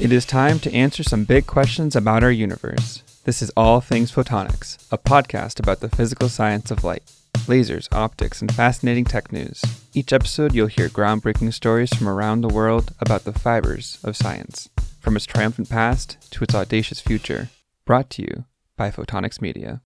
It is time to answer some big questions about our universe. This is All Things Photonics, a podcast about the physical science of light, lasers, optics, and fascinating tech news. Each episode, you'll hear groundbreaking stories from around the world about the fibers of science, from its triumphant past to its audacious future. Brought to you by Photonics Media.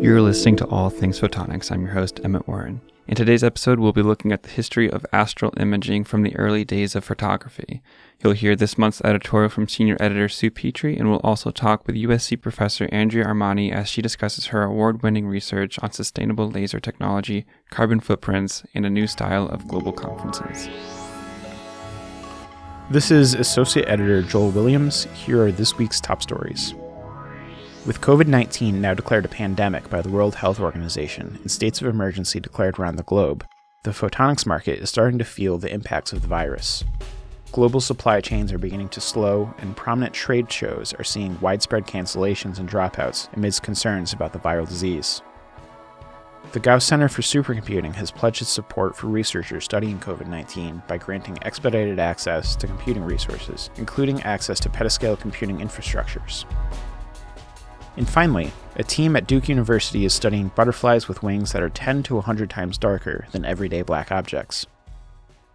You're listening to All Things Photonics. I'm your host, Emmett Warren. In today's episode, we'll be looking at the history of astral imaging from the early days of photography. You'll hear this month's editorial from senior editor Sue Petrie, and we'll also talk with USC professor Andrea Armani as she discusses her award winning research on sustainable laser technology, carbon footprints, and a new style of global conferences. This is Associate Editor Joel Williams. Here are this week's top stories. With COVID 19 now declared a pandemic by the World Health Organization and states of emergency declared around the globe, the photonics market is starting to feel the impacts of the virus. Global supply chains are beginning to slow, and prominent trade shows are seeing widespread cancellations and dropouts amidst concerns about the viral disease. The Gauss Center for Supercomputing has pledged its support for researchers studying COVID 19 by granting expedited access to computing resources, including access to petascale computing infrastructures. And finally, a team at Duke University is studying butterflies with wings that are 10 to 100 times darker than everyday black objects.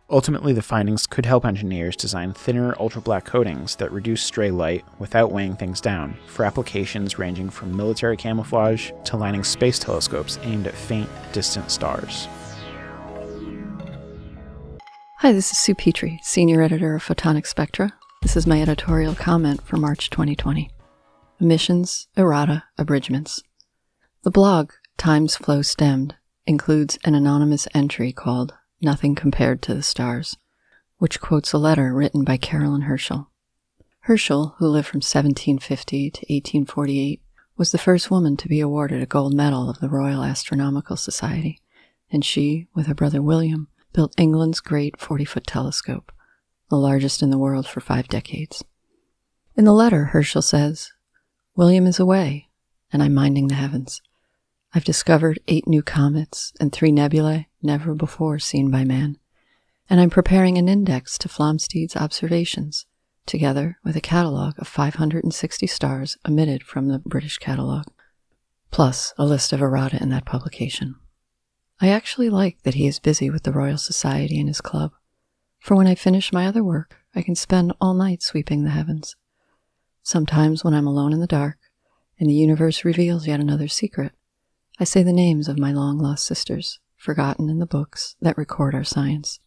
Ultimately, the findings could help engineers design thinner ultra-black coatings that reduce stray light without weighing things down for applications ranging from military camouflage to lining space telescopes aimed at faint, distant stars. Hi, this is Sue Petrie, Senior Editor of Photonic Spectra. This is my editorial comment for March 2020. Emissions, errata, abridgments. The blog, Times Flow Stemmed, includes an anonymous entry called Nothing Compared to the Stars, which quotes a letter written by Caroline Herschel. Herschel, who lived from 1750 to 1848, was the first woman to be awarded a gold medal of the Royal Astronomical Society, and she, with her brother William, built England's great 40 foot telescope, the largest in the world for five decades. In the letter, Herschel says, William is away, and I'm minding the heavens. I've discovered eight new comets and three nebulae never before seen by man, and I'm preparing an index to Flamsteed's observations, together with a catalogue of 560 stars omitted from the British catalogue, plus a list of errata in that publication. I actually like that he is busy with the Royal Society and his club, for when I finish my other work, I can spend all night sweeping the heavens. Sometimes, when I'm alone in the dark and the universe reveals yet another secret, I say the names of my long lost sisters, forgotten in the books that record our science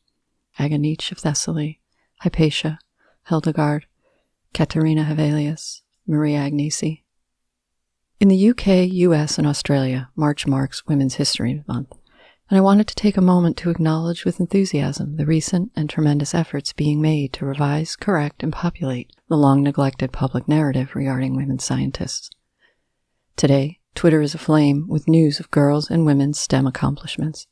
Aganice of Thessaly, Hypatia, Hildegard, Katerina Hevelius, Maria Agnesi. In the UK, US, and Australia, March marks Women's History Month, and I wanted to take a moment to acknowledge with enthusiasm the recent and tremendous efforts being made to revise, correct, and populate the long neglected public narrative regarding women scientists. Today, Twitter is aflame with news of girls' and women's STEM accomplishments.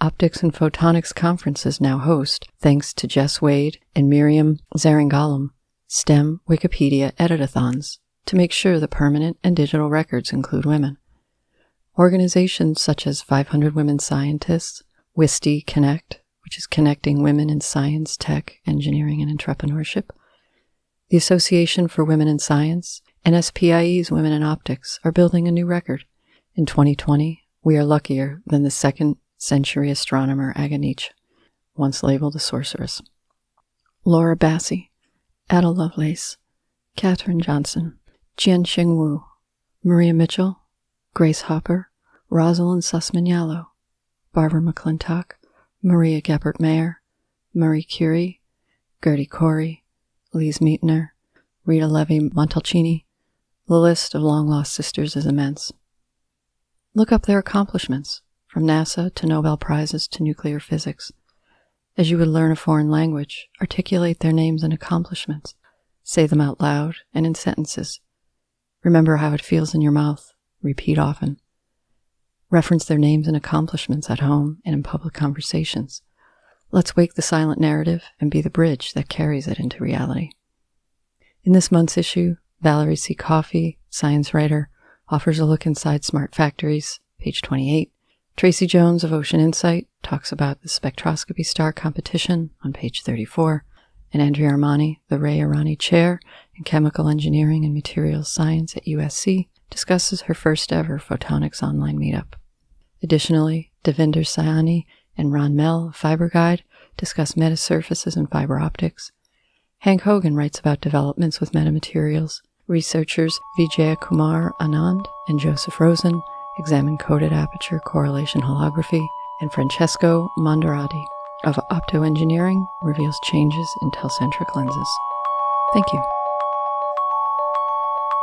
Optics and Photonics conferences now host, thanks to Jess Wade and Miriam Zaringhalam, STEM Wikipedia editathons to make sure the permanent and digital records include women. Organizations such as 500 Women Scientists, WiSTEE Connect, which is connecting women in science, tech, engineering, and entrepreneurship, the Association for Women in Science, and SPIE's Women in Optics are building a new record. In 2020, we are luckier than the second century astronomer Aganice, once labeled a sorceress. Laura Bassi, Ada Lovelace, Katherine Johnson, Jianxing Wu, Maria Mitchell, Grace Hopper, Rosalyn Sussman Yalow, Barbara McClintock, Maria Goeppert Mayer, Marie Curie, Gerty Cori, Lise Meitner, Rita Levi Montalcini. The list of long lost sisters is immense. Look up their accomplishments, from NASA to Nobel Prizes to nuclear physics. As you would learn a foreign language, articulate their names and accomplishments. Say them out loud and in sentences. Remember how it feels in your mouth. Repeat often. reference their names and accomplishments at home and in public conversations. Let's wake the silent narrative and be the bridge that carries it into reality. In this month's issue, Valerie C. Coffey, science writer, offers a look inside smart factories, page 28. Tracy Jones of Ocean Insight talks about the spectroscopy star competition on page 34. And Andrea Armani, the Ray Irani Chair in Chemical Engineering and Materials Science at USC, discusses her first ever photonics online meetup. Additionally, Devinder Sayani and Ron Mell, Fiber Guide, discuss metasurfaces and fiber optics. Hank Hogan writes about developments with metamaterials. Researchers Vijaya Kumar Anand and Joseph Rosen examine coded aperture correlation holography, and Francesco Mondarati of Opto Engineering reveals changes in telecentric lenses. Thank you.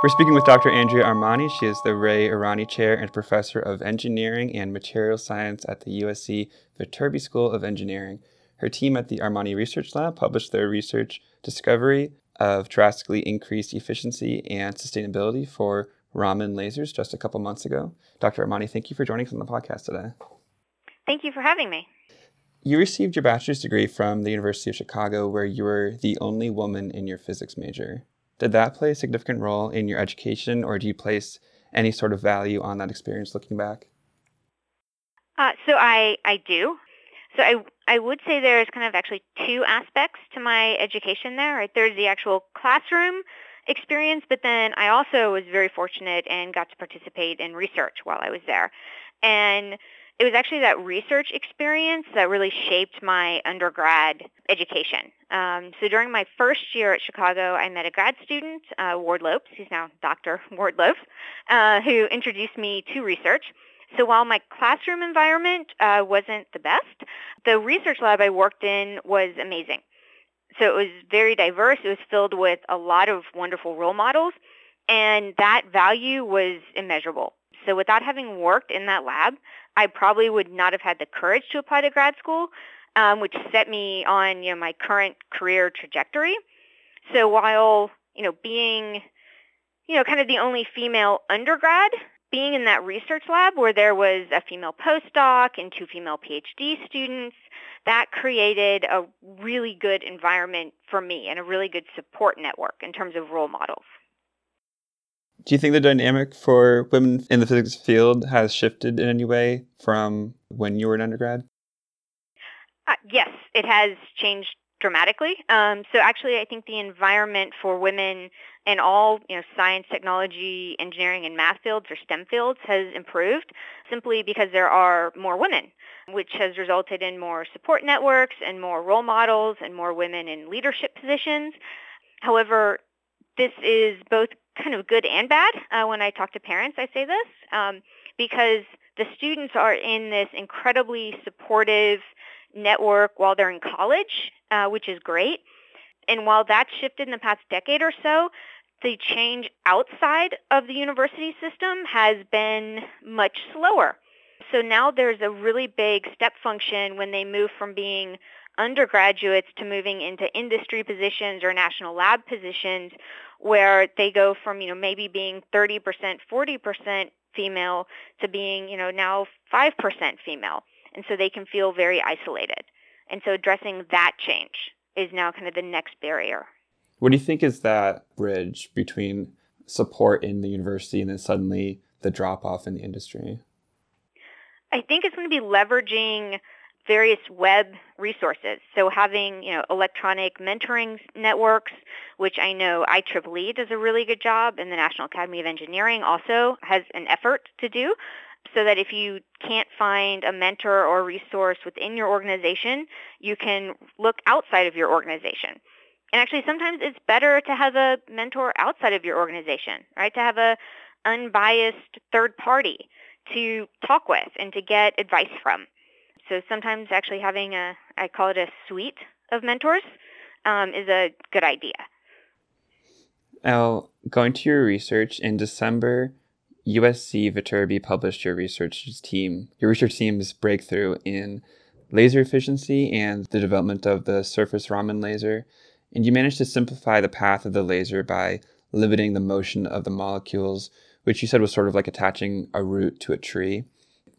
We're speaking with Dr. Andrea Armani. She is the Ray Irani Chair and Professor of Engineering and Material Science at the USC Viterbi School of Engineering. Her team at the Armani Research Lab published their research discovery of drastically increased efficiency and sustainability for Raman lasers just a couple months ago. Dr. Armani, thank you for joining us on the podcast today. Thank you for having me. You received your bachelor's degree from the University of Chicago, where you were the only woman in your physics major. Did that play a significant role in your education, or do you place any sort of value on that experience looking back? Uh, so I, I do. So I, I would say there's kind of actually two aspects to my education there. Right? There's the actual classroom experience, but then I also was very fortunate and got to participate in research while I was there. And it was actually that research experience that really shaped my undergrad education. Um, so during my first year at Chicago, I met a grad student, uh, Ward Lopes, who's now Dr. Ward Lopes, uh, who introduced me to research. So while my classroom environment uh, wasn't the best, the research lab I worked in was amazing. So it was very diverse. It was filled with a lot of wonderful role models, and that value was immeasurable. So without having worked in that lab, I probably would not have had the courage to apply to grad school, um, which set me on you know my current career trajectory. So while you know being you know kind of the only female undergrad, being in that research lab where there was a female postdoc and two female PhD students, that created a really good environment for me and a really good support network in terms of role models. Do you think the dynamic for women in the physics field has shifted in any way from when you were an undergrad? Uh, yes, it has changed dramatically. Um, so actually, I think the environment for women in all you know science, technology, engineering, and math fields or STEM fields has improved simply because there are more women, which has resulted in more support networks and more role models and more women in leadership positions. However, this is both kind of good and bad. Uh, when I talk to parents, I say this um, because the students are in this incredibly supportive network while they're in college, uh, which is great. And while that's shifted in the past decade or so, the change outside of the university system has been much slower. So now there's a really big step function when they move from being undergraduates to moving into industry positions or national lab positions where they go from, you know, maybe being 30%, 40% female to being, you know, now 5% female. And so they can feel very isolated. And so addressing that change is now kind of the next barrier. What do you think is that bridge between support in the university and then suddenly the drop off in the industry? I think it's going to be leveraging various web resources. So having, you know, electronic mentoring networks, which I know IEEE does a really good job and the National Academy of Engineering also has an effort to do so that if you can't find a mentor or resource within your organization, you can look outside of your organization. And actually sometimes it's better to have a mentor outside of your organization, right? To have a unbiased third party to talk with and to get advice from. So sometimes actually having a, I call it a suite of mentors, um, is a good idea. Now, going to your research in December, USC Viterbi published your research team, your research team's breakthrough in laser efficiency and the development of the surface Raman laser. And you managed to simplify the path of the laser by limiting the motion of the molecules, which you said was sort of like attaching a root to a tree.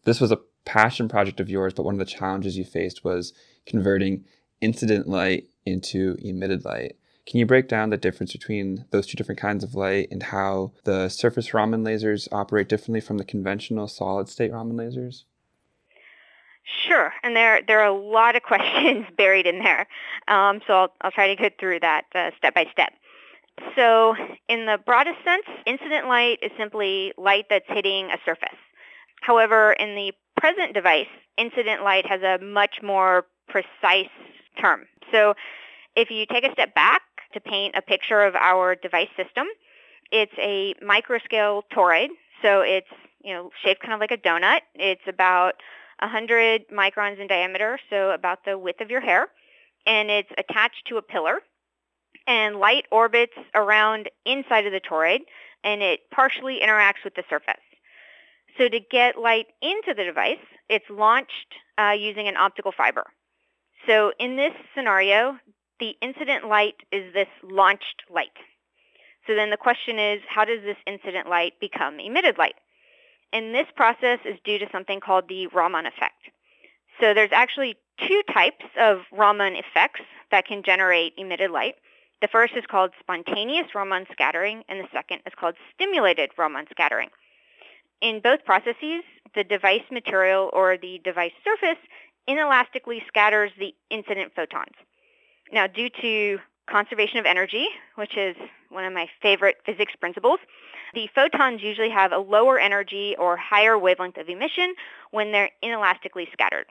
this was a passion project of yours, but one of the challenges you faced was converting incident light into emitted light. Can you break down the difference between those two different kinds of light and how the surface Raman lasers operate differently from the conventional solid state Raman lasers? Sure, and there there are a lot of questions buried in there, um, so I'll I'll try to go through that uh, step by step. So, in the broadest sense, incident light is simply light that's hitting a surface. However, in the present device, incident light has a much more precise term. So, if you take a step back to paint a picture of our device system, it's a microscale toroid. So it's you know shaped kind of like a donut. It's about 100 microns in diameter, so about the width of your hair, and it's attached to a pillar. And light orbits around inside of the toroid, and it partially interacts with the surface. So to get light into the device, it's launched uh, using an optical fiber. So in this scenario, the incident light is this launched light. So then the question is, how does this incident light become emitted light? And this process is due to something called the Raman effect. So there's actually two types of Raman effects that can generate emitted light. The first is called spontaneous Raman scattering, and the second is called stimulated Raman scattering. In both processes, the device material or the device surface inelastically scatters the incident photons. Now, due to conservation of energy, which is one of my favorite physics principles, the photons usually have a lower energy or higher wavelength of emission when they're inelastically scattered.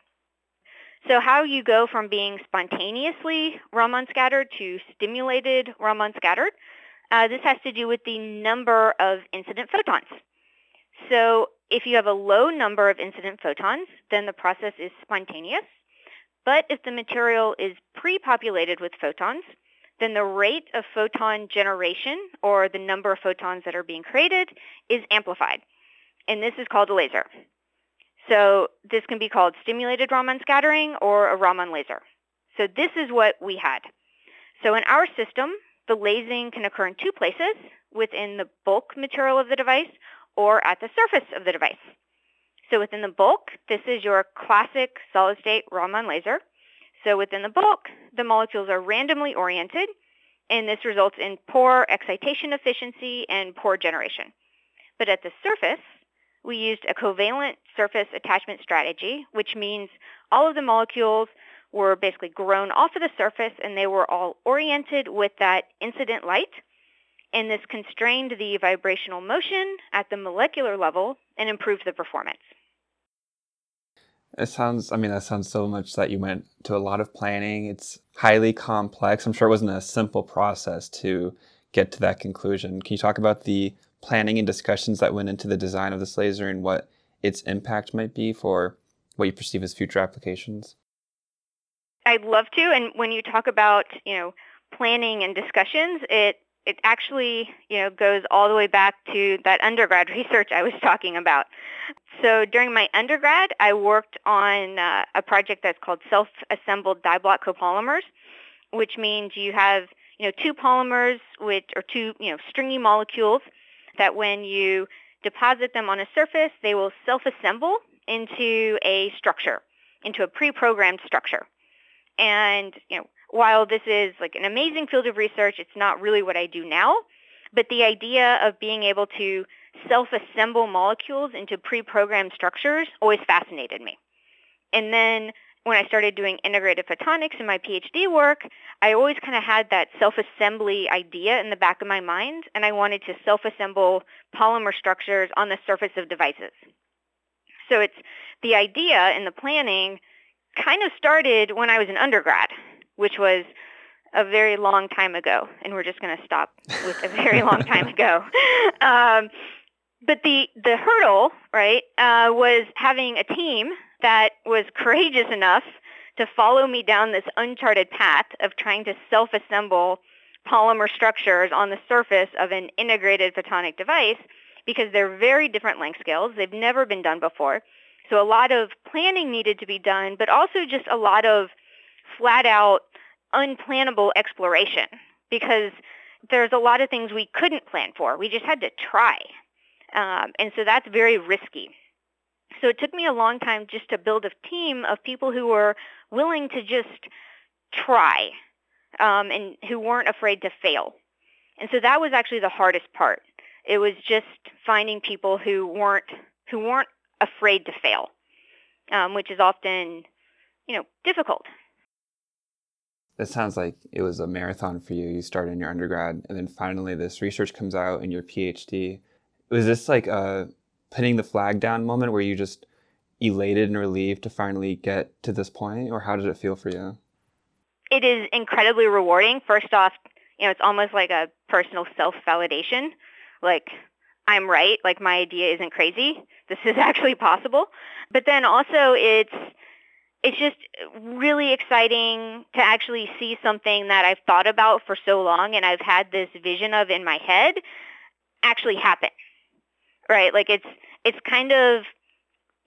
So how you go from being spontaneously Raman scattered to stimulated Raman scattered, uh, this has to do with the number of incident photons. So if you have a low number of incident photons, then the process is spontaneous. But if the material is pre-populated with photons, then the rate of photon generation, or the number of photons that are being created, is amplified. And this is called a laser. So this can be called stimulated Raman scattering or a Raman laser. So this is what we had. So in our system, the lasing can occur in two places, within the bulk material of the device or at the surface of the device. So within the bulk, this is your classic solid-state Raman laser. So within the bulk, the molecules are randomly oriented, and this results in poor excitation efficiency and poor generation. But at the surface, we used a covalent surface attachment strategy, which means all of the molecules were basically grown off of the surface and they were all oriented with that incident light. And this constrained the vibrational motion at the molecular level and improved the performance. It sounds, I mean, that sounds so much that you went to a lot of planning. It's highly complex. I'm sure it wasn't a simple process to get to that conclusion. Can you talk about the planning and discussions that went into the design of this laser and what its impact might be for what you perceive as future applications? I'd love to. And when you talk about, you know, planning and discussions, it it actually, you know, goes all the way back to that undergrad research I was talking about. So during my undergrad, I worked on uh, a project that's called self-assembled diblock copolymers, which means you have, you know, two polymers which or two, you know, stringy molecules that when you deposit them on a surface, they will self-assemble into a structure, into a pre-programmed structure. And, you know, while this is like an amazing field of research, it's not really what I do now. But the idea of being able to self-assemble molecules into pre-programmed structures always fascinated me. And then when I started doing integrated photonics in my PhD work, I always kind of had that self-assembly idea in the back of my mind, and I wanted to self-assemble polymer structures on the surface of devices. So it's the idea and the planning kind of started when I was an undergrad which was a very long time ago, and we're just going to stop with a very long time ago. Um, but the the hurdle, right, uh, was having a team that was courageous enough to follow me down this uncharted path of trying to self-assemble polymer structures on the surface of an integrated photonic device because they're very different length scales. They've never been done before. So a lot of planning needed to be done, but also just a lot of flat out unplannable exploration because there's a lot of things we couldn't plan for. We just had to try. Um, and so that's very risky. So it took me a long time just to build a team of people who were willing to just try um, and who weren't afraid to fail. And so that was actually the hardest part. It was just finding people who weren't who weren't afraid to fail, um, which is often, you know, difficult. It sounds like it was a marathon for you. You started in your undergrad, and then finally this research comes out in your PhD. Was this like a putting the flag down moment where you just elated and relieved to finally get to this point, or how did it feel for you? It is incredibly rewarding. First off, you know, it's almost like a personal self-validation. Like, I'm right. Like, my idea isn't crazy. This is actually possible. But then also, it's it's just really exciting to actually see something that I've thought about for so long and I've had this vision of in my head actually happen. Right? Like it's it's kind of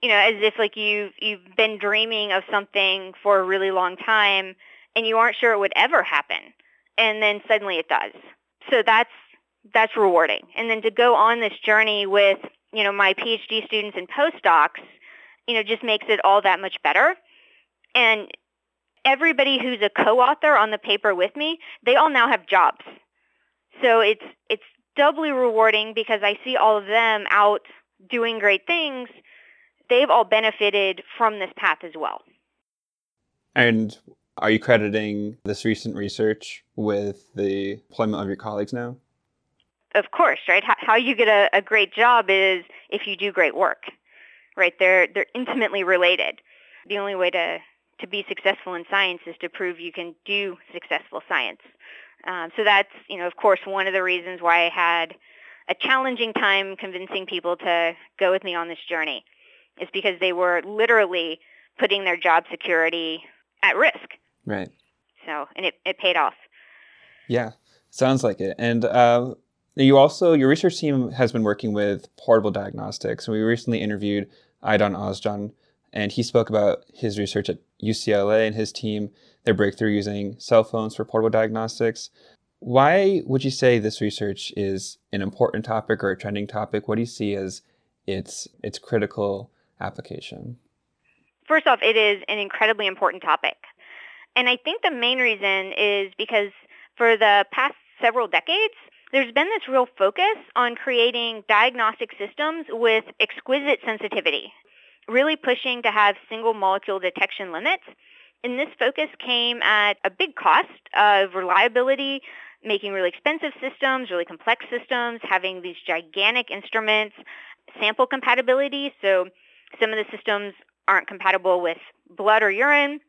you know as if like you you've been dreaming of something for a really long time and you aren't sure it would ever happen and then suddenly it does. So that's that's rewarding. And then to go on this journey with, you know, my PhD students and postdocs, you know, just makes it all that much better and everybody who's a co-author on the paper with me, they all now have jobs. So it's it's doubly rewarding because I see all of them out doing great things. They've all benefited from this path as well. And are you crediting this recent research with the employment of your colleagues now? Of course, right? How, how you get a, a great job is if you do great work, right? They're they're intimately related. The only way to to be successful in science is to prove you can do successful science. Um, so that's, you know, of course, one of the reasons why I had a challenging time convincing people to go with me on this journey is because they were literally putting their job security at risk. Right. So, and it, it paid off. Yeah, sounds like it. And uh, you also, your research team has been working with portable diagnostics. We recently interviewed Aydogan Ozcan, and he spoke about his research at UCLA and his team, their breakthrough using cell phones for portable diagnostics. Why would you say this research is an important topic or a trending topic? What do you see as its its critical application? First off, it is an incredibly important topic. And I think the main reason is because for the past several decades, there's been this real focus on creating diagnostic systems with exquisite sensitivity really pushing to have single molecule detection limits. And this focus came at a big cost of reliability, making really expensive systems, really complex systems, having these gigantic instruments, sample compatibility. So some of the systems aren't compatible with blood or urine,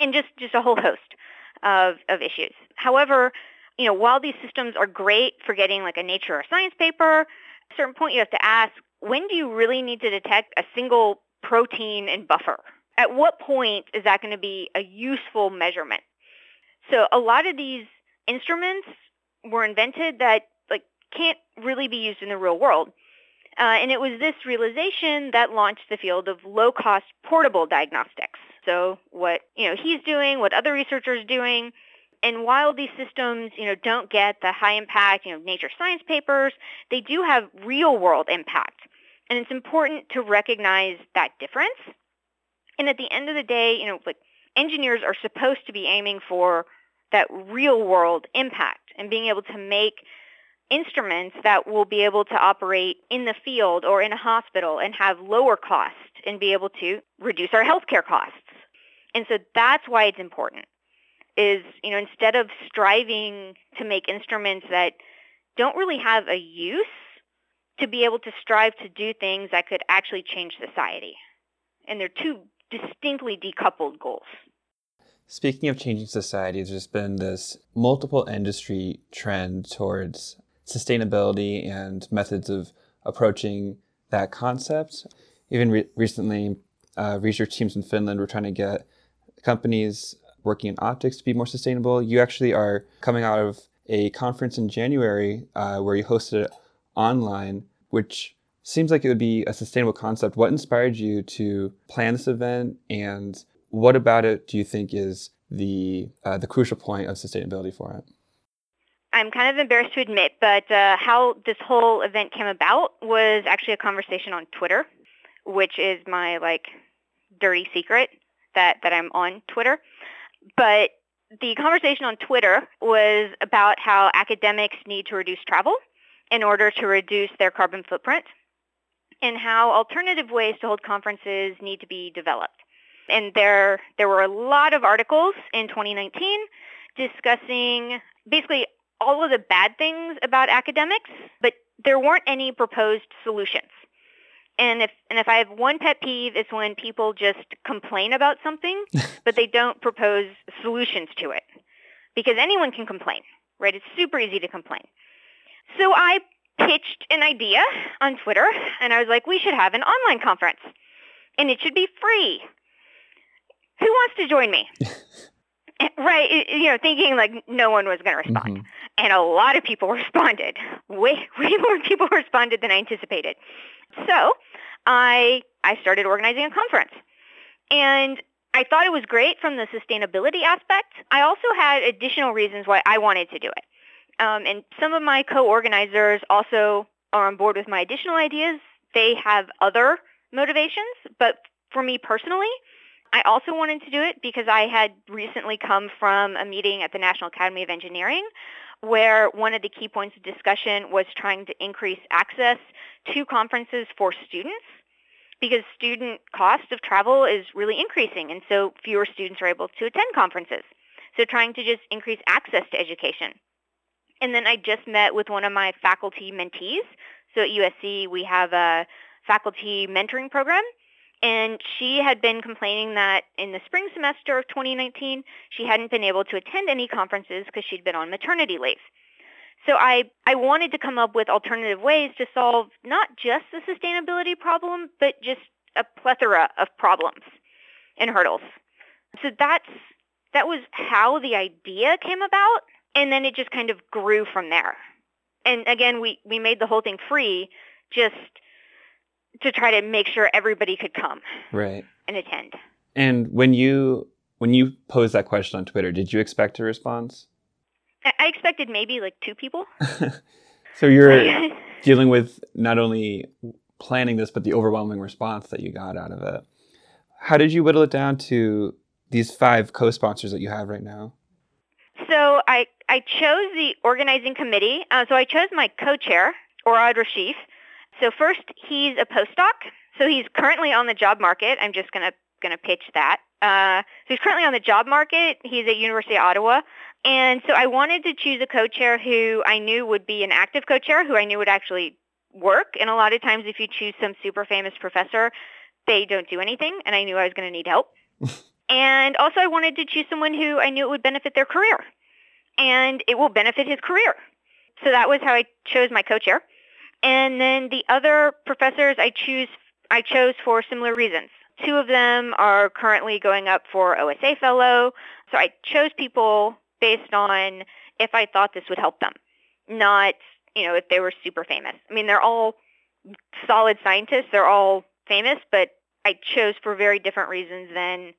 and just, just a whole host of, of issues. However, you know, while these systems are great for getting like a Nature or Science paper, at a certain point you have to ask, when do you really need to detect a single protein and buffer. At what point is that going to be a useful measurement? So a lot of these instruments were invented that like can't really be used in the real world. Uh, and it was this realization that launched the field of low-cost portable diagnostics. So what you know he's doing, what other researchers are doing, and while these systems you know don't get the high impact you know Nature Science papers, they do have real-world impact. And it's important to recognize that difference. And at the end of the day, you know, like engineers are supposed to be aiming for that real world impact and being able to make instruments that will be able to operate in the field or in a hospital and have lower cost and be able to reduce our healthcare costs. And so that's why it's important is, you know, instead of striving to make instruments that don't really have a use to be able to strive to do things that could actually change society. And they're two distinctly decoupled goals. Speaking of changing society, there's been this multiple industry trend towards sustainability and methods of approaching that concept. Even re- recently, uh, research teams in Finland were trying to get companies working in optics to be more sustainable. You actually are coming out of a conference in January uh, where you hosted it online which seems like it would be a sustainable concept. What inspired you to plan this event, and what about it do you think is the uh, the crucial point of sustainability for it? I'm kind of embarrassed to admit, but uh, how this whole event came about was actually a conversation on Twitter which is my like dirty secret that that I'm on Twitter. But the conversation on Twitter was about how academics need to reduce travel in order to reduce their carbon footprint and how alternative ways to hold conferences need to be developed. And there there were a lot of articles in 2019 discussing basically all of the bad things about academics, but there weren't any proposed solutions. And if and if I have one pet peeve, it's when people just complain about something, but they don't propose solutions to it. Because anyone can complain, right? It's super easy to complain. So I pitched an idea on Twitter, and I was like, we should have an online conference, and it should be free. Who wants to join me? right, you know, thinking like no one was going to respond. Mhm. And a lot of people responded. Way, way more people responded than I anticipated. So I, I started organizing a conference. And I thought it was great from the sustainability aspect. I also had additional reasons why I wanted to do it. Um, and some of my co-organizers also are on board with my additional ideas. They have other motivations, but for me personally, I also wanted to do it because I had recently come from a meeting at the National Academy of Engineering where one of the key points of discussion was trying to increase access to conferences for students because student cost of travel is really increasing and so fewer students are able to attend conferences. So trying to just increase access to education. And then I just met with one of my faculty mentees. So at USC we have a faculty mentoring program and she had been complaining that in the spring semester of 2019, she hadn't been able to attend any conferences because she'd been on maternity leave. So I, I wanted to come up with alternative ways to solve not just the sustainability problem, but just a plethora of problems and hurdles. So that's, that was how the idea came about, and then it just kind of grew from there. And again, we, we made the whole thing free just to try to make sure everybody could come Right. and attend. And when you when you posed that question on Twitter, did you expect a response? I I expected maybe like two people. so you're dealing with not only planning this, but the overwhelming response that you got out of it. How did you whittle it down to these five co-sponsors that you have right now? So I, I chose the organizing committee. Uh, so I chose my co-chair, Orad Reshef. So first, he's a postdoc. So he's currently on the job market. I'm just gonna gonna pitch that. Uh, so he's currently on the job market. He's at University of Ottawa. And so I wanted to choose a co-chair who I knew would be an active co-chair, who I knew would actually work. And a lot of times if you choose some super famous professor, they don't do anything. And I knew I was going to need help. and also I wanted to choose someone who I knew it would benefit their career. And it will benefit his career. So that was how I chose my co-chair. And then the other professors I choose I chose for similar reasons. Two of them are currently going up for OSA fellow. So I chose people based on if I thought this would help them, not, you know, if they were super famous. I mean, they're all solid scientists. They're all famous, but I chose for very different reasons than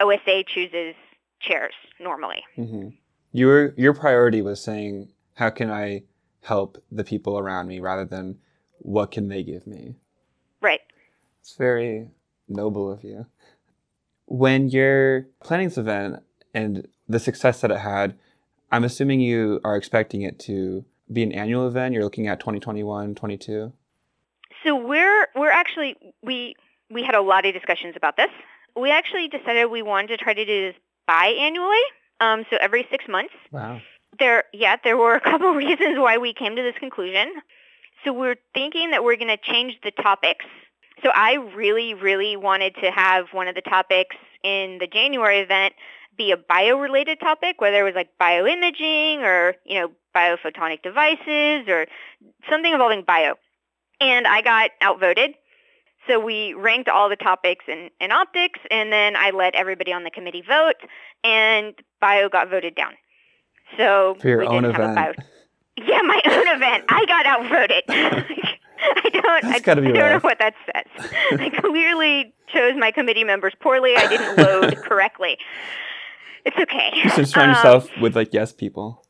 OSA chooses chairs normally. hmm Your your priority was saying, how can I help the people around me rather than what can they give me? Right. It's very noble of you. When you're planning this event and the success that it had, I'm assuming you are expecting it to be an annual event. You're looking at 2021, 22. So we're we're actually we we had a lot of discussions about this. We actually decided we wanted to try to do this biannually, um, so every six months. Wow. There, yeah, there were a couple reasons why we came to this conclusion. So we're thinking that we're going to change the topics. So I really, really wanted to have one of the topics in the January event be a bio-related topic, whether it was like bioimaging or, you know, biophotonic devices or something involving bio. And I got outvoted. So we ranked all the topics in, in optics, and then I let everybody on the committee vote, and bio got voted down. So For your we own didn't have a event. bio. Yeah, my own event. I got outvoted. I don't. That's I, gotta be I don't know what that says. I clearly chose my committee members poorly. I didn't load correctly. It's okay. So surround Um, yourself with like yes people.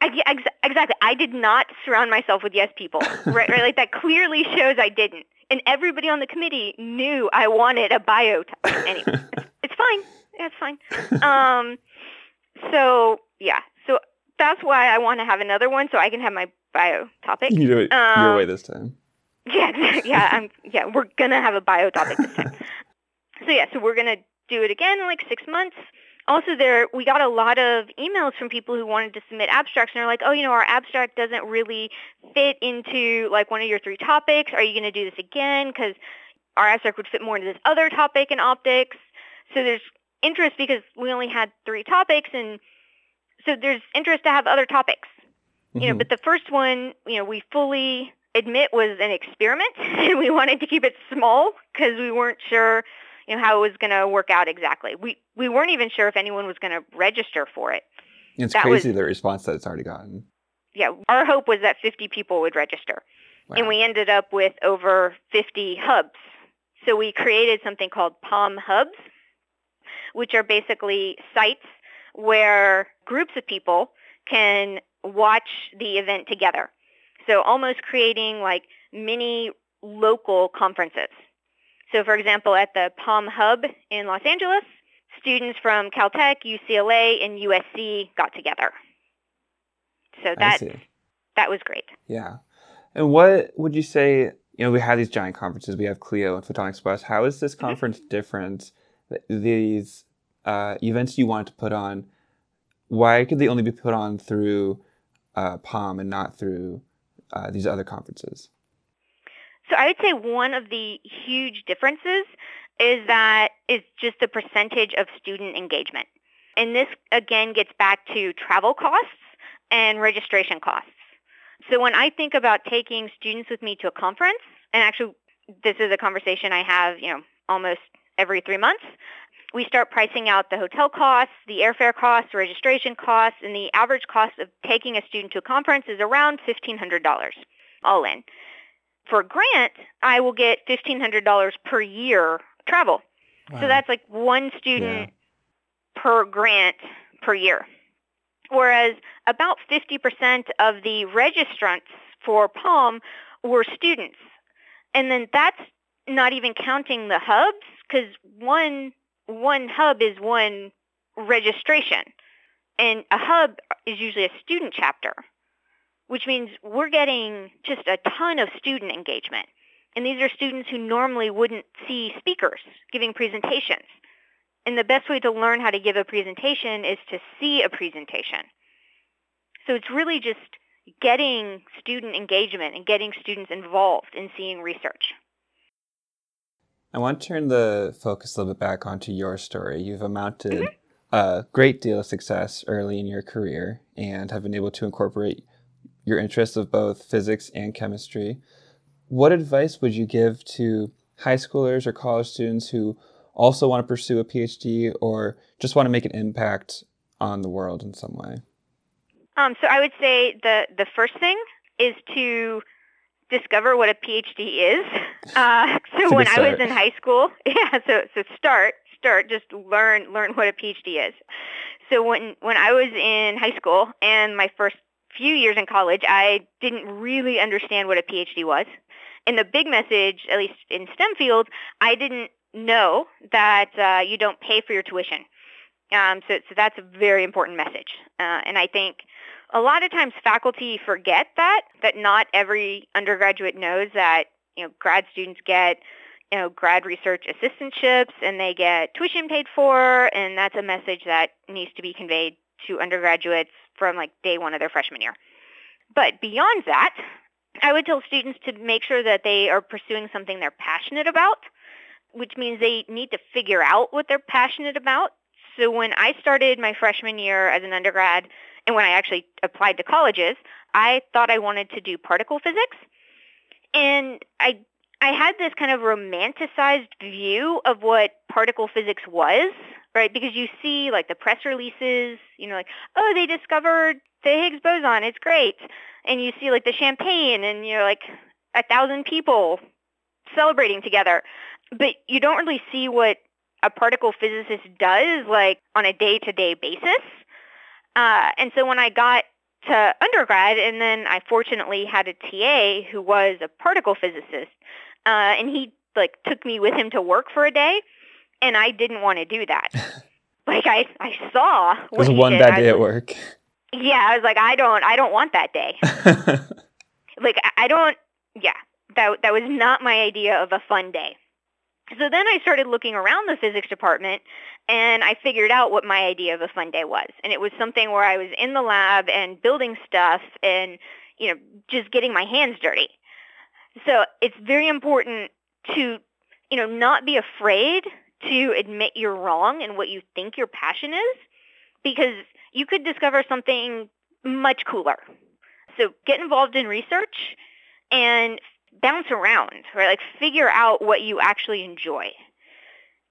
I, ex- exactly. I did not surround myself with yes people. right, right. Like that clearly shows I didn't. And everybody on the committee knew I wanted a bio topic. Anyway, it's, it's fine. Yeah, it's fine. Um, so yeah, so that's why I want to have another one so I can have my bio topic. You do it your Um, way this time. Yeah, yeah, I'm yeah, we're gonna have a bio topic this time. so yeah, so we're gonna do it again in like six months. Also there we got a lot of emails from people who wanted to submit abstracts and they're like, Oh, you know, our abstract doesn't really fit into like one of your three topics. Are you gonna do this again? Because our abstract would fit more into this other topic in optics. So there's interest because we only had three topics and so there's interest to have other topics you know, Mhm. but the first one, you know, we fully admit was an experiment, and we wanted to keep it small because we weren't sure, you know, how it was going to work out exactly. We we weren't even sure if anyone was going to register for it. it's that crazy was- the response that it's already gotten. Yeah, our hope was that 50 people would register, and we ended up with over 50 hubs. So we created something called POM Hubs, which are basically sites where groups of people can watch the event together. So almost creating like mini local conferences. So for example, at the POM Hub in Los Angeles, students from Caltech, UCLA, and USC got together. So that that was great. Yeah. And what would you say? You know, we have these giant conferences. We have CLEO and Photonics Plus. How is this conference different? These uh, events you wanted to put on, why could they only be put on through uh, POM and not through uh, these other conferences? So I would say one of the huge differences is that it's just the percentage of student engagement. And this again gets back to travel costs and registration costs. So when I think about taking students with me to a conference, and actually this is a conversation I have, you know, almost every three months, we start pricing out the hotel costs, the airfare costs, registration costs, and the average cost of taking a student to a conference is around $1,500 all in. For a grant, I will get $1,500 per year travel. So that's like one student per grant per year. Whereas about 50% of the registrants for POM were students. And then that's not even counting the hubs because one, one hub is one registration. And a hub is usually a student chapter, which means we're getting just a ton of student engagement. And these are students who normally wouldn't see speakers giving presentations. And the best way to learn how to give a presentation is to see a presentation. So it's really just getting student engagement and getting students involved in seeing research. I want to turn the focus a little bit back onto your story. You've amounted mm-hmm. a great deal of success early in your career and have been able to incorporate your interests of both physics and chemistry. What advice would you give to high schoolers or college students who also want to pursue a PhD or just want to make an impact on the world in some way? Um, so I would say the, the first thing is to discover what a PhD is. Uh, so when I was in high school, yeah, so, so start, start, just learn, learn what a PhD is. So when, when I was in high school and my first few years in college, I didn't really understand what a PhD was. And the big message, at least in STEM fields, I didn't know that uh, you don't pay for your tuition. Um, so, so that's a very important message. Uh, and I think a lot of times faculty forget that, that not every undergraduate knows that, you know, grad students get, you know, grad research assistantships and they get tuition paid for. And that's a message that needs to be conveyed to undergraduates from like day one of their freshman year. But beyond that, I would tell students to make sure that they are pursuing something they're passionate about, which means they need to figure out what they're passionate about. So when I started my freshman year as an undergrad, and when I actually applied to colleges, I thought I wanted to do particle physics. And I I had this kind of romanticized view of what particle physics was, right? Because you see like the press releases, you know, like, oh, they discovered the Higgs boson, it's great. And you see like the champagne and you're like a thousand people celebrating together. But you don't really see what a particle physicist does like on a day-to-day basis. Uh, and so when I got to undergrad, and then I fortunately had a TA who was a particle physicist, uh, and he like took me with him to work for a day, and I didn't want to do that. like I I saw It was one did. bad day at work. Yeah, I was like, I don't I don't want that day. like I- I don't yeah that that was not my idea of a fun day so then i started looking around the physics department and i figured out what my idea of a fun day was and it was something where i was in the lab and building stuff and you know just getting my hands dirty so it's very important to you know not be afraid to admit you're wrong and what you think your passion is because you could discover something much cooler so get involved in research and bounce around, right? Like figure out what you actually enjoy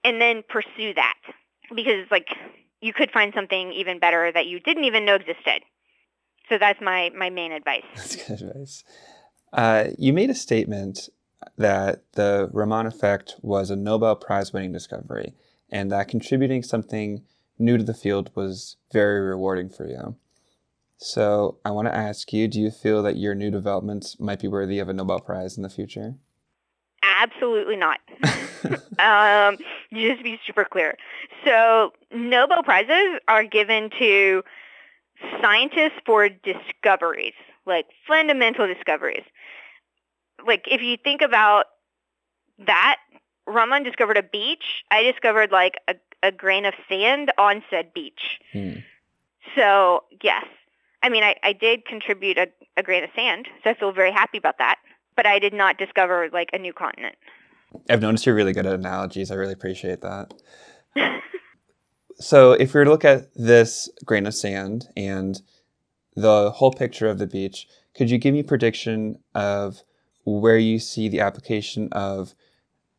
and then pursue that because like you could find something even better that you didn't even know existed. So that's my, my main advice. That's good advice. Uh, you made a statement that the Raman effect was a Nobel Prize winning discovery and that contributing something new to the field was very rewarding for you. So I want to ask you do you feel that your new developments might be worthy of a Nobel Prize in the future? Absolutely not. um, just to be super clear. So Nobel Prizes are given to scientists for discoveries, like fundamental discoveries. Like if you think about that, Raman discovered a beach. I discovered like a, a grain of sand on said beach. Hmm. So yes, I mean I, I did contribute a, a grain of sand, so I feel very happy about that. But I did not discover like a new continent. I've noticed you're really good at analogies. I really appreciate that. so, if we were to look at this grain of sand and the whole picture of the beach, could you give me a prediction of where you see the application of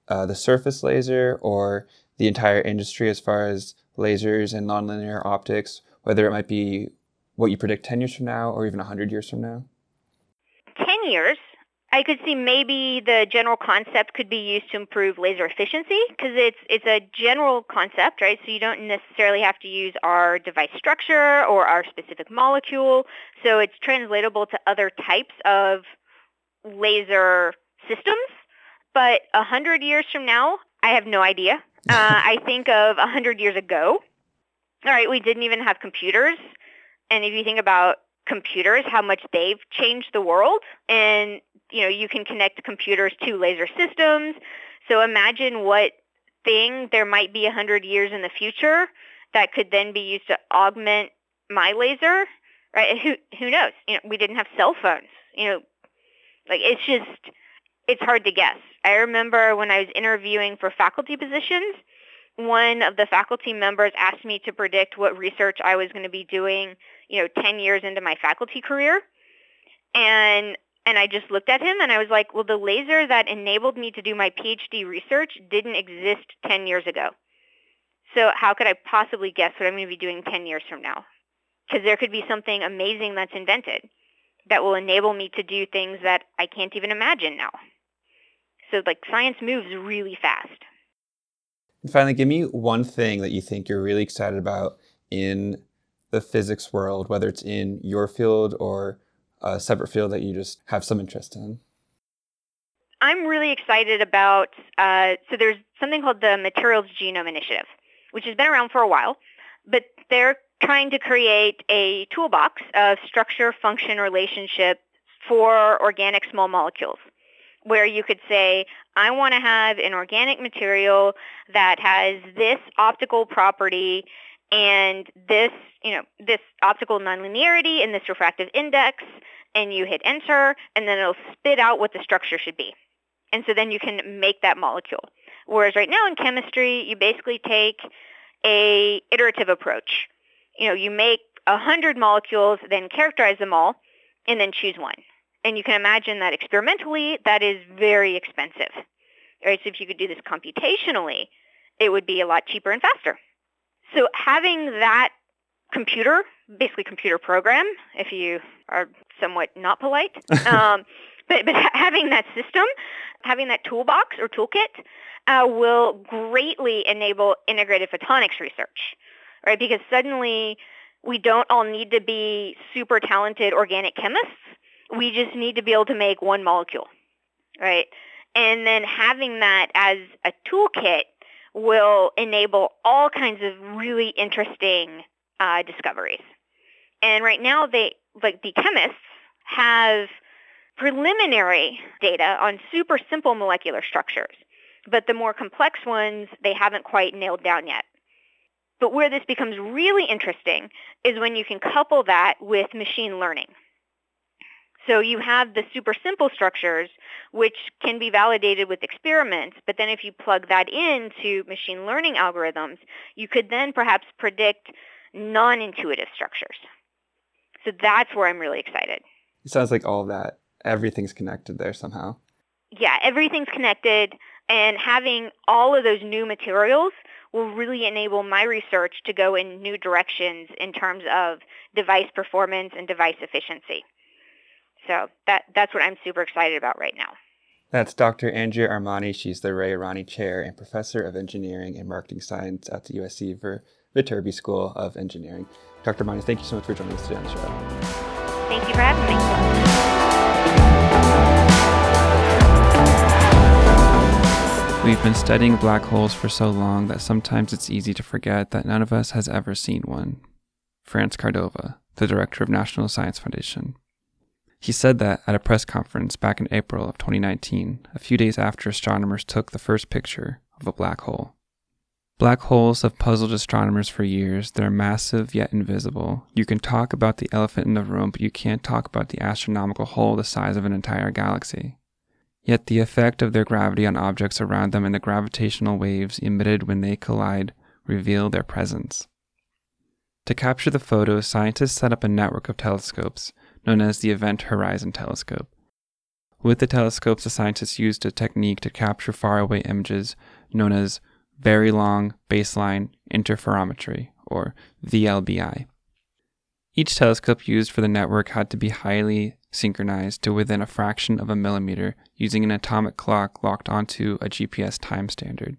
uh, the surface laser or the entire industry as far as lasers and nonlinear optics, whether it might be what you predict 10 years from now or even 100 years from now? 10 years, I could see maybe the general concept could be used to improve laser efficiency because it's it's a general concept, right? So you don't necessarily have to use our device structure or our specific molecule. So it's translatable to other types of laser systems. But a hundred years from now, I have no idea. Uh, I think of a hundred years ago. All right, we didn't even have computers, and if you think about computers, how much they've changed the world, and you know you can connect computers to laser systems. So imagine what thing there might be a hundred years in the future that could then be used to augment my laser, right? Who who knows? You know, we didn't have cell phones. You know, like it's just it's hard to guess. I remember when I was interviewing for faculty positions, one of the faculty members asked me to predict what research I was going to be doing, you know, 10 years into my faculty career. And and I just looked at him and I was like, well, the laser that enabled me to do my PhD research didn't exist 10 years ago. So how could I possibly guess what I'm going to be doing 10 years from now? Because there could be something amazing that's invented that will enable me to do things that I can't even imagine now. So like science moves really fast. And finally, give me one thing that you think you're really excited about in the physics world, whether it's in your field or a separate field that you just have some interest in. I'm really excited about, uh, so there's something called the Materials Genome Initiative, which has been around for a while, but they're trying to create a toolbox of structure function relationship for organic small molecules where you could say, I want to have an organic material that has this optical property and this, you know, this optical nonlinearity and this refractive index, and you hit enter, and then it'll spit out what the structure should be. And so then you can make that molecule. Whereas right now in chemistry, you basically take a iterative approach. You know, you make a hundred molecules, then characterize them all, and then choose one. And you can imagine that experimentally, that is very expensive. Right? So if you could do this computationally, it would be a lot cheaper and faster. So having that computer, basically computer program, if you are somewhat not polite, um, but, but having that system, having that toolbox or toolkit uh, will greatly enable integrated photonics research, right? Because suddenly we don't all need to be super talented organic chemists. We just need to be able to make one molecule, right? And then having that as a toolkit will enable all kinds of really interesting uh, discoveries. And right now, they like the chemists have preliminary data on super simple molecular structures, but the more complex ones they haven't quite nailed down yet. But where this becomes really interesting is when you can couple that with machine learning. So you have the super simple structures, which can be validated with experiments, but then if you plug that into machine learning algorithms, you could then perhaps predict non-intuitive structures. So that's where I'm really excited. It sounds like all of that, everything's connected there somehow. Yeah, everything's connected, and having all of those new materials will really enable my research to go in new directions in terms of device performance and device efficiency. So that that's what I'm super excited about right now. That's Dr. Andrea Armani. She's the Ray Irani Chair and Professor of Engineering and Materials Science at the USC for Viterbi School of Engineering. Dr. Armani, thank you so much for joining us today on the show. Thank you for having me. We've been studying black holes for so long that sometimes it's easy to forget that none of us has ever seen one. France Córdova, the director of National Science Foundation. He said that at a press conference back in April of 2019, a few days after astronomers took the first picture of a black hole. Black holes have puzzled astronomers for years. They're massive yet invisible. You can talk about the elephant in the room, but you can't talk about the astronomical hole the size of an entire galaxy. Yet the effect of their gravity on objects around them and the gravitational waves emitted when they collide reveal their presence. To capture the photos, scientists set up a network of telescopes known as the Event Horizon Telescope. With the telescopes, the scientists used a technique to capture faraway images known as Very Long Baseline Interferometry, or VLBI. Each telescope used for the network had to be highly synchronized to within a fraction of a millimeter using an atomic clock locked onto a GPS time standard.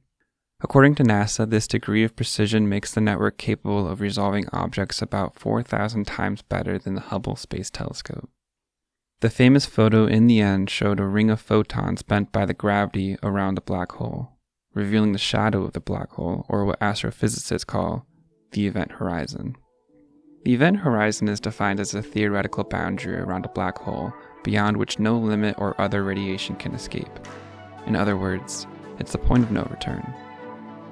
According to NASA, this degree of precision makes the network capable of resolving objects about 4,000 times better than the Hubble Space Telescope. The famous photo in the end showed a ring of photons bent by the gravity around a black hole, revealing the shadow of the black hole, or what astrophysicists call the event horizon. The event horizon is defined as a theoretical boundary around a black hole beyond which no limit or other radiation can escape. In other words, it's the point of no return.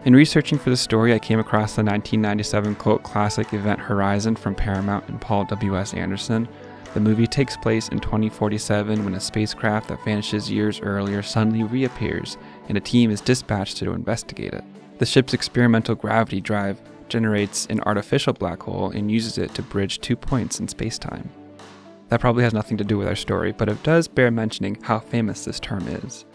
In researching for the story, I came across the 1997 cult classic Event Horizon from Paramount and Paul W.S. Anderson. The movie takes place in 2047 when a spacecraft that vanishes years earlier suddenly reappears and a team is dispatched to investigate it. The ship's experimental gravity drive generates an artificial black hole and uses it to bridge two points in spacetime. That probably has nothing to do with our story, but it does bear mentioning how famous this term is.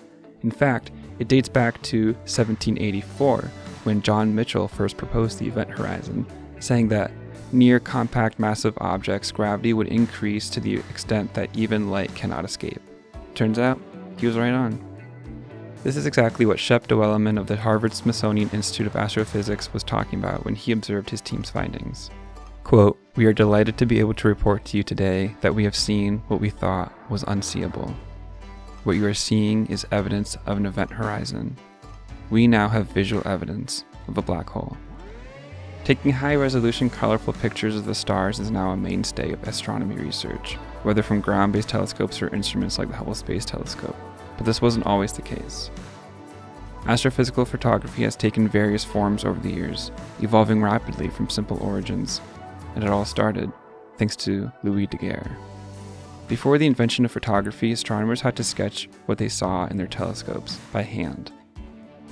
In fact, it dates back to 1784 when John Michell first proposed the event horizon, saying that near compact massive objects, gravity would increase to the extent that even light cannot escape. Turns out, he was right on. This is exactly what Shep Doeleman of the Harvard Smithsonian Institute of Astrophysics was talking about when he observed his team's findings. Quote, We are delighted to be able to report to you today that we have seen what we thought was unseeable. What you are seeing is evidence of an event horizon. We now have visual evidence of a black hole. Taking high resolution, colorful pictures of the stars is now a mainstay of astronomy research, whether from ground based telescopes or instruments like the Hubble Space Telescope but this wasn't always the case. Astrophysical photography has taken various forms over the years, evolving rapidly from simple origins, and it all started thanks to Louis Daguerre. Before the invention of photography, astronomers had to sketch what they saw in their telescopes by hand.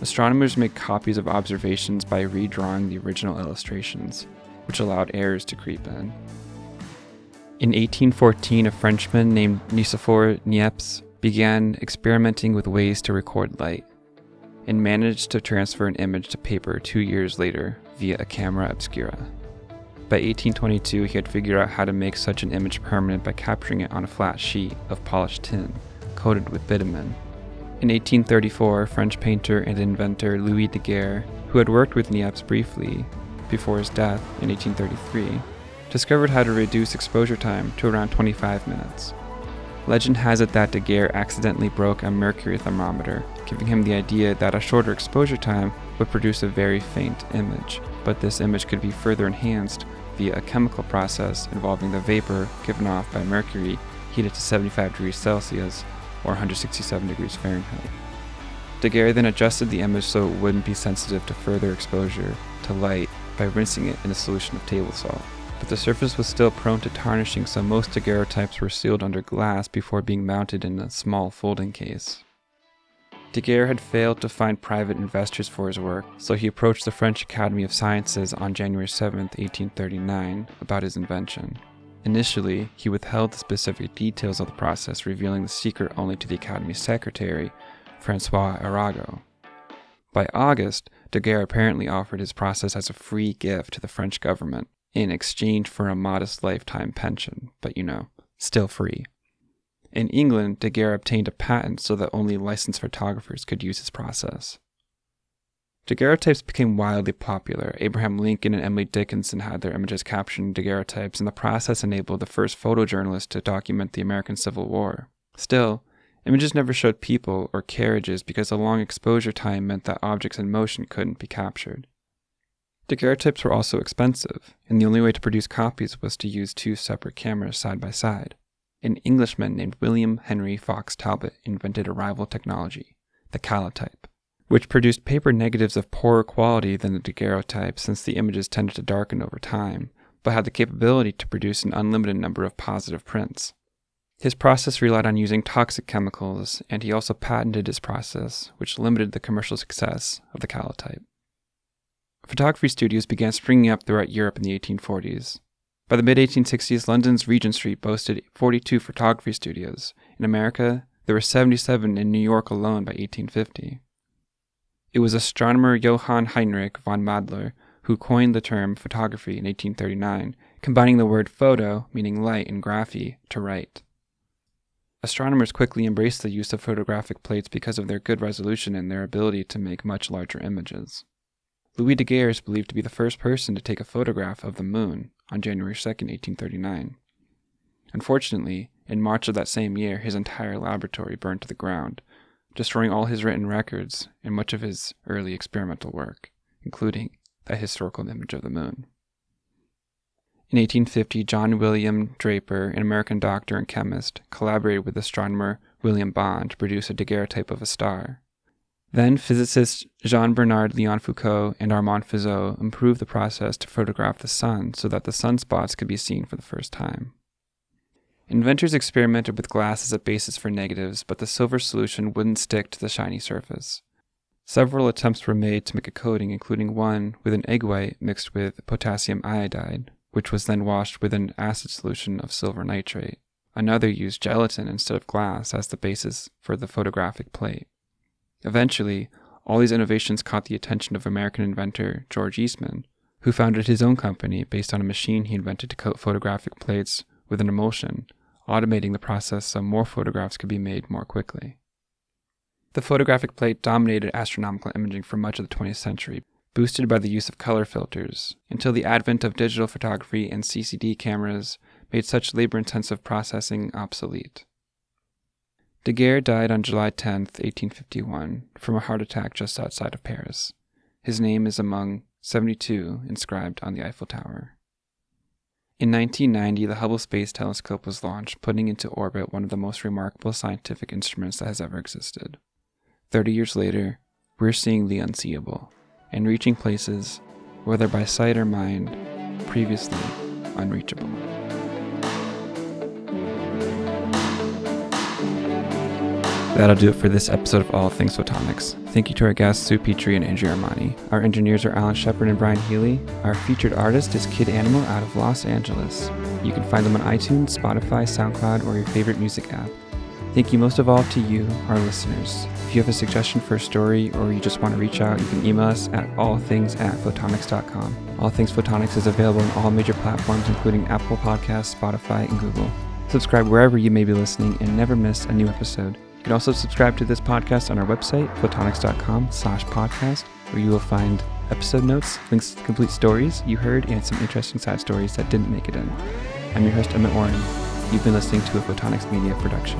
Astronomers make copies of observations by redrawing the original illustrations, which allowed errors to creep in. In 1814, a Frenchman named Nicephore Niepce began experimenting with ways to record light, and managed to transfer an image to paper two years later via a camera obscura. By 1822, he had figured out how to make such an image permanent by capturing it on a flat sheet of polished tin, coated with bitumen. In 1834, French painter and inventor Louis Daguerre, who had worked with Niepce briefly before his death in 1833, discovered how to reduce exposure time to around 25 minutes. Legend has it that Daguerre accidentally broke a mercury thermometer, giving him the idea that a shorter exposure time would produce a very faint image, but this image could be further enhanced via a chemical process involving the vapor given off by mercury heated to 75 degrees Celsius or 167 degrees Fahrenheit. Daguerre then adjusted the image so it wouldn't be sensitive to further exposure to light by rinsing it in a solution of table salt but the surface was still prone to tarnishing, so most daguerreotypes were sealed under glass before being mounted in a small folding case. Daguerre had failed to find private investors for his work, so he approached the French Academy of Sciences on January 7, 1839, about his invention. Initially, he withheld the specific details of the process, revealing the secret only to the Academy's secretary, Francois Arago. By August, Daguerre apparently offered his process as a free gift to the French government, in exchange for a modest lifetime pension, but you know, still free. In England, Daguerre obtained a patent so that only licensed photographers could use his process. Daguerreotypes became wildly popular. Abraham Lincoln and Emily Dickinson had their images captured in daguerreotypes, and the process enabled the first photojournalist to document the American Civil War. Still, images never showed people or carriages because a long exposure time meant that objects in motion couldn't be captured. Daguerreotypes were also expensive, and the only way to produce copies was to use two separate cameras side by side. An Englishman named William Henry Fox Talbot invented a rival technology, the calotype, which produced paper negatives of poorer quality than the daguerreotype since the images tended to darken over time, but had the capability to produce an unlimited number of positive prints. His process relied on using toxic chemicals, and he also patented his process, which limited the commercial success of the calotype. Photography studios began springing up throughout Europe in the 1840s. By the mid 1860s, London's Regent Street boasted 42 photography studios. In America, there were 77 in New York alone by 1850. It was astronomer Johann Heinrich von Madler who coined the term photography in 1839, combining the word photo, meaning light, and graphy, to write. Astronomers quickly embraced the use of photographic plates because of their good resolution and their ability to make much larger images. Louis Daguerre is believed to be the first person to take a photograph of the moon on January 2, 1839. Unfortunately, in March of that same year, his entire laboratory burned to the ground, destroying all his written records and much of his early experimental work, including that historical image of the moon. In 1850, John William Draper, an American doctor and chemist, collaborated with astronomer William Bond to produce a daguerreotype of a star. Then physicists Jean Bernard Leon Foucault and Armand Fizeau improved the process to photograph the sun so that the sunspots could be seen for the first time. Inventors experimented with glass as a basis for negatives, but the silver solution wouldn't stick to the shiny surface. Several attempts were made to make a coating, including one with an egg white mixed with potassium iodide, which was then washed with an acid solution of silver nitrate. Another used gelatin instead of glass as the basis for the photographic plate. Eventually, all these innovations caught the attention of American inventor George Eastman, who founded his own company based on a machine he invented to coat photographic plates with an emulsion, automating the process so more photographs could be made more quickly. The photographic plate dominated astronomical imaging for much of the 20th century, boosted by the use of color filters, until the advent of digital photography and CCD cameras made such labor intensive processing obsolete. Daguerre died on July 10, 1851, from a heart attack just outside of Paris. His name is among 72 inscribed on the Eiffel Tower. In 1990, the Hubble Space Telescope was launched, putting into orbit one of the most remarkable scientific instruments that has ever existed. Thirty years later, we're seeing the unseeable and reaching places, whether by sight or mind, previously unreachable. That'll do it for this episode of All Things Photonics. Thank you to our guests Sue Petrie and Andrea Armani. Our engineers are Alan Shepard and Brian Healy. Our featured artist is Kid Animal out of Los Angeles. You can find them on iTunes, Spotify, SoundCloud, or your favorite music app. Thank you most of all to you, our listeners. If you have a suggestion for a story or you just want to reach out, you can email us at allthings at photonics.com. All Things Photonics is available on all major platforms, including Apple Podcasts, Spotify, and Google. Subscribe wherever you may be listening and never miss a new episode. You can also subscribe to this podcast on our website, photonics.com slash podcast, where you will find episode notes, links to complete stories you heard, and some interesting side stories that didn't make it in. I'm your host, Emmett Warren. You've been listening to a Photonics Media production.